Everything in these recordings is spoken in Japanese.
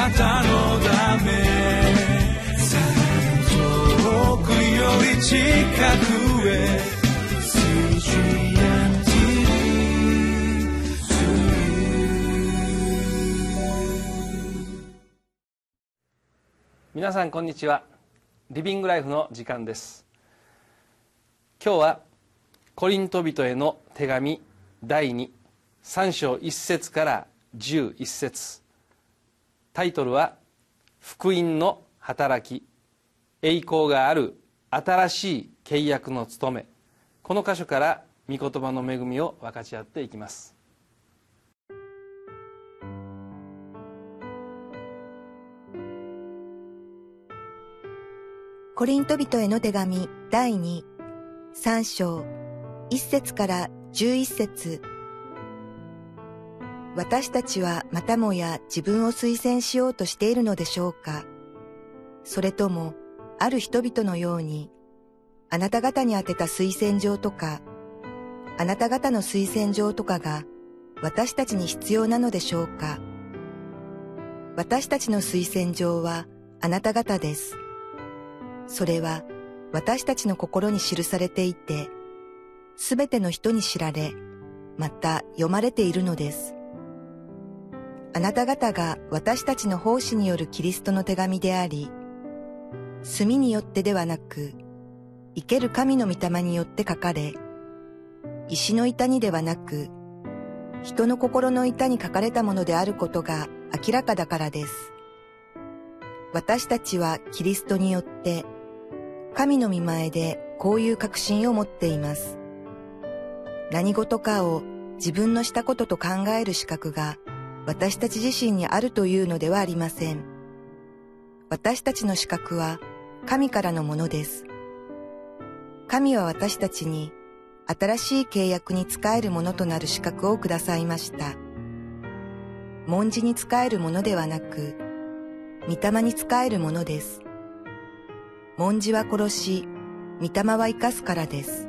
なたのため遠くより近くへ皆さんこんにちは。リビングライフの時間です。今日はコリント人への手紙第23章1節から11節。タイトルは「福音の働き。栄光がある新しい契約の務め」この箇所から御言葉の恵みを分かち合っていきます。コリント人への手紙第2、3章、1節から11節。私たちはまたもや自分を推薦しようとしているのでしょうか？それとも、ある人々のように、あなた方に宛てた推薦状とか、あなた方の推薦状とかが私たちに必要なのでしょうか？私たちの推薦状はあなた方です。それは私たちの心に記されていて、すべての人に知られ、また読まれているのです。あなた方が私たちの奉仕によるキリストの手紙であり、墨によってではなく、生ける神の御霊によって書かれ、石の板にではなく、人の心の板に書かれたものであることが明らかだからです。私たちはキリストによって神の見前でこういう確信を持っています。何事かを自分のしたことと考える資格が私たち自身にあるというのではありません。私たちの資格は神からのものです。神は私たちに新しい契約に仕えるものとなる資格をくださいました。文字に仕えるものではなく、御霊に仕えるものです。文字は殺し、御霊は生かすからです。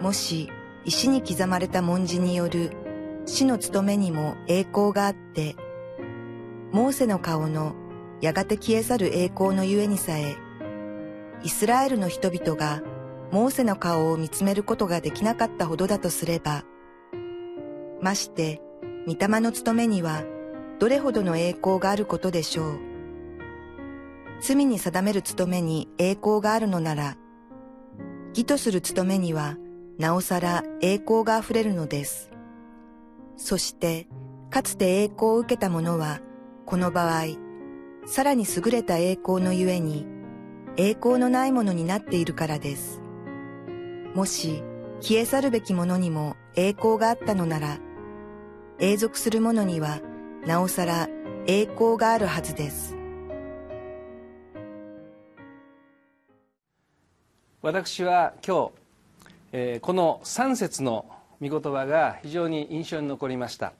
もし、石に刻まれた文字による死の務めにも栄光があって、モーセの顔のやがて消え去る栄光のゆえにさえ、イスラエルの人々がモーセの顔を見つめることができなかったほどだとすれば、まして、御霊の務めにはどれほどの栄光があることでしょう。罪に定める務めに栄光があるのなら、義とする務めにはなおさら栄光があふれるのです。そして、かつて栄光を受けた者は、この場合、さらに優れた栄光のゆえに、栄光のないものになっているからです。もし、消え去るべきものにも栄光があったのなら、永続する者には、なおさら栄光があるはずです。私は今日、えー、この3節の御言葉が非常に印象に残りました。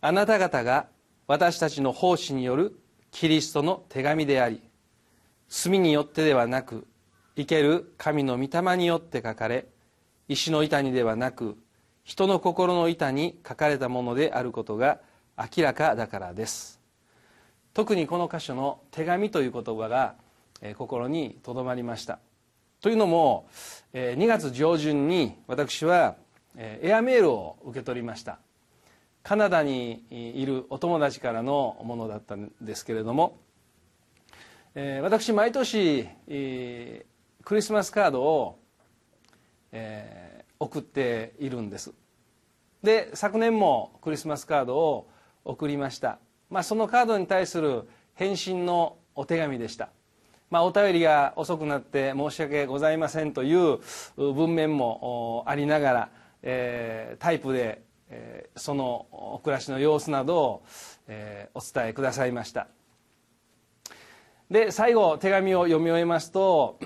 あなた方が私たちの奉仕によるキリストの手紙であり墨によってではなく生ける神の御霊によって書かれ石の板にではなく人の心の板に書かれたものであることが明らかだからです。特にこの箇所の「手紙」という言葉が心にとどまりました。というのもえ2月上旬に私はえエアメールを受け取りました。カナダにいるお友達からのものだったんですけれどもえ私毎年クリスマスカードをえ送っているんです。で昨年もクリスマスカードを送りました、まあ、そのカードに対する返信のお手紙でした。まあ、お便りが遅くなって申し訳ございませんという文面もありながら、えー、タイプで、えー、そのお暮らしの様子などを、えー、お伝えくださいました。で最後手紙を読み終えますと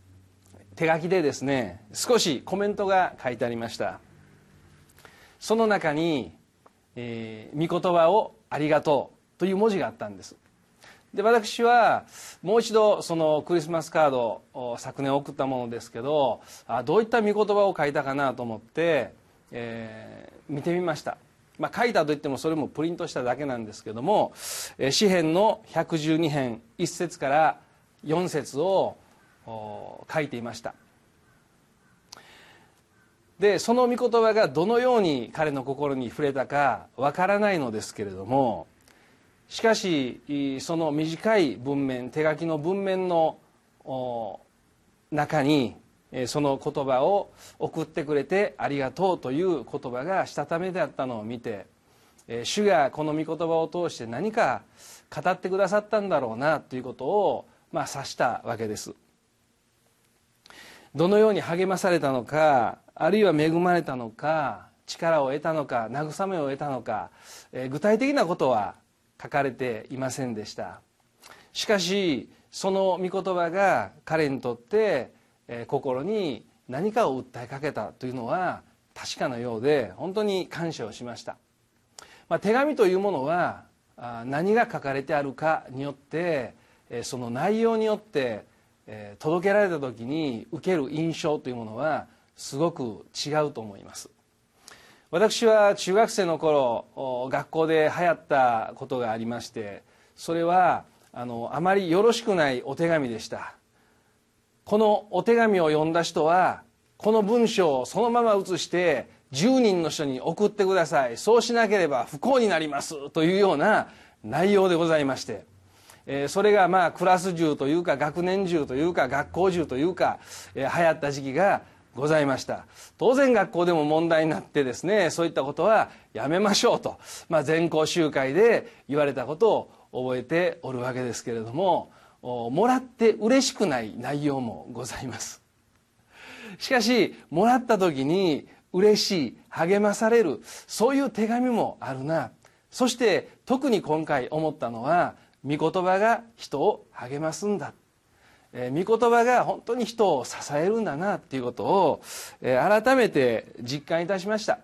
手書きでですね少しコメントが書いてありました。その中に「えー、御言葉をありがとう」という文字があったんです。で私はもう一度そのクリスマスカードを昨年送ったものですけどあどういった見言葉を書いたかなと思って、えー、見てみました。まあ、書いたといってもそれもプリントしただけなんですけども詩編の112編1節から4節を書いていました。でその御言葉がどのように彼の心に触れたかわからないのですけれどもしかしその短い文面手書きの文面の中にその言葉を送ってくれてありがとうという言葉がしたためであったのを見て主がこの御言葉を通して何か語ってくださったんだろうなということをまあ指したわけです。どのように励まされたのかあるいは恵まれたのか力を得たのか慰めを得たのか具体的なことは書かれていませんでした。しかしその御言葉が彼にとって心に何かを訴えかけたというのは確かなようで本当に感謝をしました、まあ、手紙というものは何が書かれてあるかによってその内容によって届けられた時に受ける印象というものはすごく違うと思います。私は中学生の頃学校で流行ったことがありましてそれはあのあまりよろしくないお手紙でした。このお手紙を読んだ人はこの文章をそのまま写して10人の人に送ってください。そうしなければ不幸になります。というような内容でございまして、えそれがまあクラス中というか学年中というか学校中というか、え流行った時期がございました。当然学校でも問題になってですねそういったことはやめましょうと、まあ、全校集会で言われたことを覚えておるわけですけれどももらって嬉しくない内容もございます。しかしもらった時に嬉しい励まされるそういう手紙もあるな。そして特に今回思ったのは御言葉が人を励ますんだえー、御言葉が本当に人を支えるんだなっていうことを、えー、改めて実感いたしました、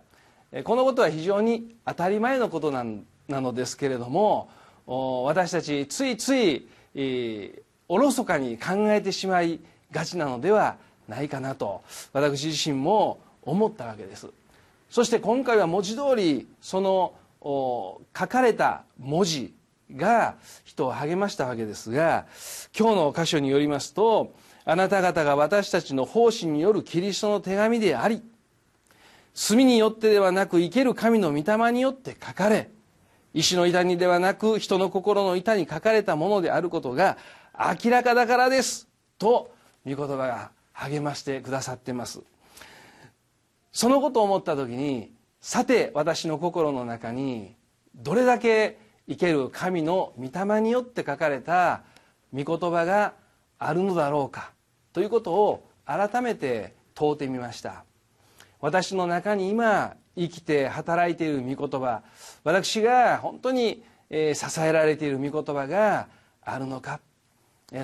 えー、このことは非常に当たり前のことなんなのですけれども私たちついつい、えー、おろそかに考えてしまいがちなのではないかなと私自身も思ったわけです。そして今回は文字通りその書かれた文字が人を励ましたわけですが今日の箇所によりますとあなた方が私たちの奉仕によるキリストの手紙であり墨によってではなく生ける神の御霊によって書かれ石の板にではなく人の心の板に書かれたものであることが明らかだからですと御言葉が励ましてくださっています。そのことを思った時にさて私の心の中にどれだけ生ける神の御霊によって書かれた御言葉があるのだろうかということを改めて問うてみました。私の中に今生きて働いている御言葉私が本当に支えられている御言葉があるのか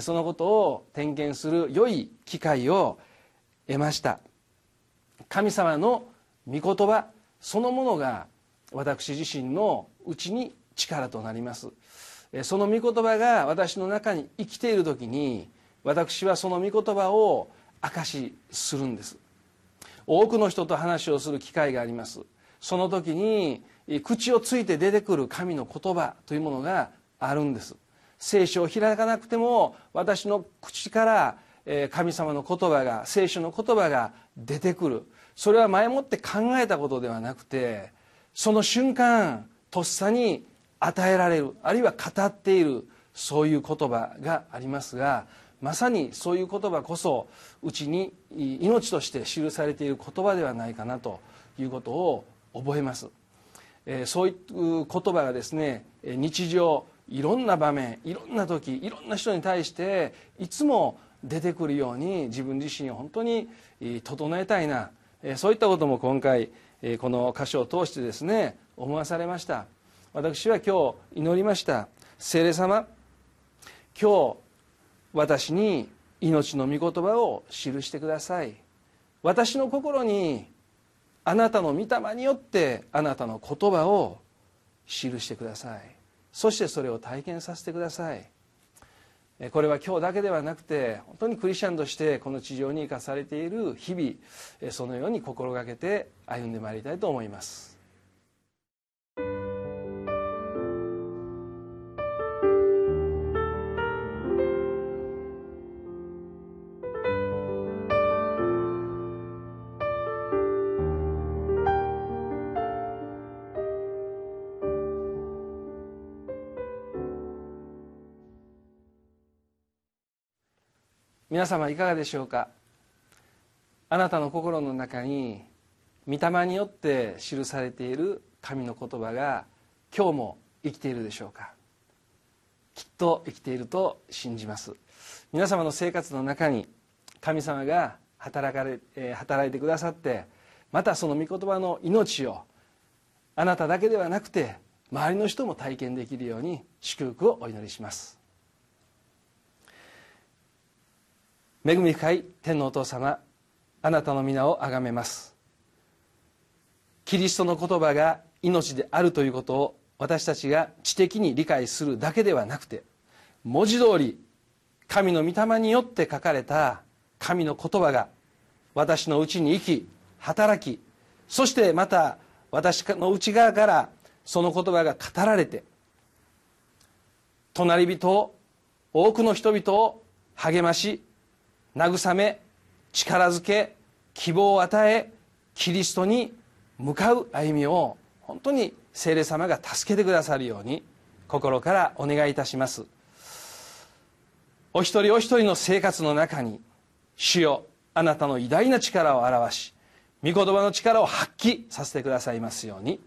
そのことを点検する良い機会を得ました。神様の御言葉そのものが私自身のうちに力となります。その御言葉が私の中に生きている時に私はその御言葉を証しするんです。多くの人と話をする機会があります。その時に口をついて出てくる神の言葉というものがあるんです。聖書を開かなくても私の口から神様の言葉が聖書の言葉が出てくる。それは前もって考えたことではなくてその瞬間とっさに与えられるあるいは語っているそういう言葉がありますがまさにそういう言葉こそうちに命として記されている言葉ではないかなということを覚えます。そういう言葉がですね日常いろんな場面いろんな時いろんな人に対していつも出てくるように自分自身を本当に整えたいな。そういったことも今回この箇所を通してですね思わされました。私は今日祈りました。聖霊様今日私に命の御言葉を記してください。私の心にあなたの御霊によってあなたの言葉を記してください。そしてそれを体験させてください。これは今日だけではなくて本当にクリスチャンとしてこの地上に生かされている日々そのように心がけて歩んでまいりたいと思います。皆様いかがでしょうか？あなたの心の中に御霊によって記されている神の言葉が今日も生きているでしょうか？きっと生きていると信じます。皆様の生活の中に神様が働かれ、働いてくださってまたその御言葉の命をあなただけではなくて周りの人も体験できるように祝福をお祈りします。恵み深い天のお父様あなたの皆をあがめます。キリストの言葉が命であるということを私たちが知的に理解するだけではなくて文字通り神の御霊によって書かれた神の言葉が私のうちに生き働きそしてまた私の内側からその言葉が語られて隣人を多くの人々を励まし慰め力づけ希望を与えキリストに向かう歩みを本当に聖霊様が助けてくださるように心からお願いいたします。お一人お一人の生活の中に主よあなたの偉大な力を表し御言葉の力を発揮させてくださいますように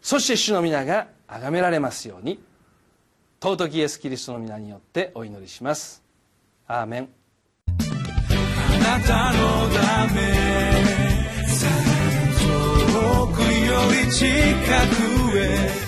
そして主の皆が崇められますように尊きイエス・キリストの皆によってお祈りします。アーメン。なたのため。遠くより近くへ。